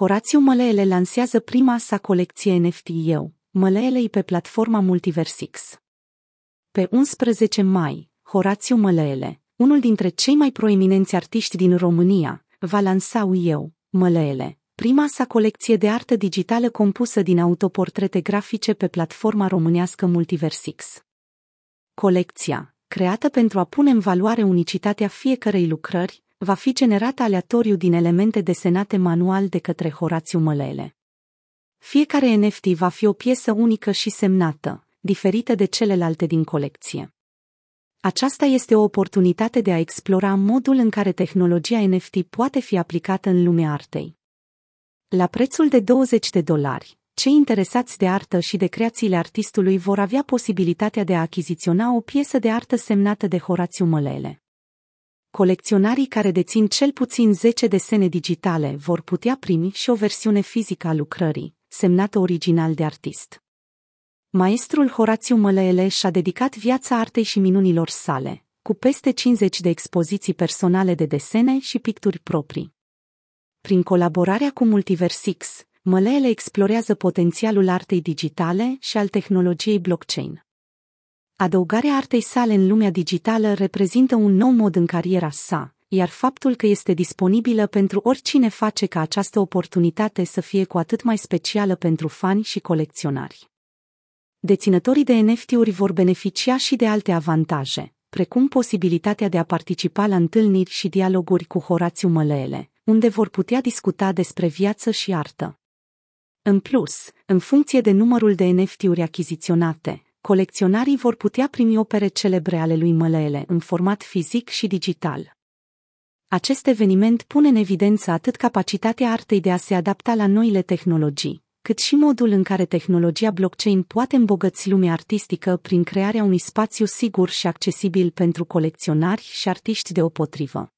Horațiu Măleele lansează prima sa colecție NFT Eu, Măleelei pe platforma Multiversix. Pe 11 mai, Horațiu Măleele, unul dintre cei mai proeminenți artiști din România, va lansa Eu, Măleele, prima sa colecție de artă digitală compusă din autoportrete grafice pe platforma românească Multiversix. Colecția, creată pentru a pune în valoare unicitatea fiecărei lucrări, va fi generată aleatoriu din elemente desenate manual de către Horațiu Mălele. Fiecare NFT va fi o piesă unică și semnată, diferită de celelalte din colecție. Aceasta este o oportunitate de a explora modul în care tehnologia NFT poate fi aplicată în lumea artei. La prețul de 20 de dolari, cei interesați de artă și de creațiile artistului vor avea posibilitatea de a achiziționa o piesă de artă semnată de Horațiu Mălele. Colecționarii care dețin cel puțin 10 desene digitale vor putea primi și o versiune fizică a lucrării, semnată original de artist. Maestrul Horațiu Mălăele și-a dedicat viața artei și minunilor sale, cu peste 50 de expoziții personale de desene și picturi proprii. Prin colaborarea cu Multiversix, Mălăele explorează potențialul artei digitale și al tehnologiei blockchain. Adăugarea artei sale în lumea digitală reprezintă un nou mod în cariera sa, iar faptul că este disponibilă pentru oricine face ca această oportunitate să fie cu atât mai specială pentru fani și colecționari. Deținătorii de NFT-uri vor beneficia și de alte avantaje, precum posibilitatea de a participa la întâlniri și dialoguri cu Horațiu Măleele, unde vor putea discuta despre viață și artă. În plus, în funcție de numărul de NFT-uri achiziționate, colecționarii vor putea primi opere celebre ale lui Măleele în format fizic și digital. Acest eveniment pune în evidență atât capacitatea artei de a se adapta la noile tehnologii, cât și modul în care tehnologia blockchain poate îmbogăți lumea artistică prin crearea unui spațiu sigur și accesibil pentru colecționari și artiști deopotrivă.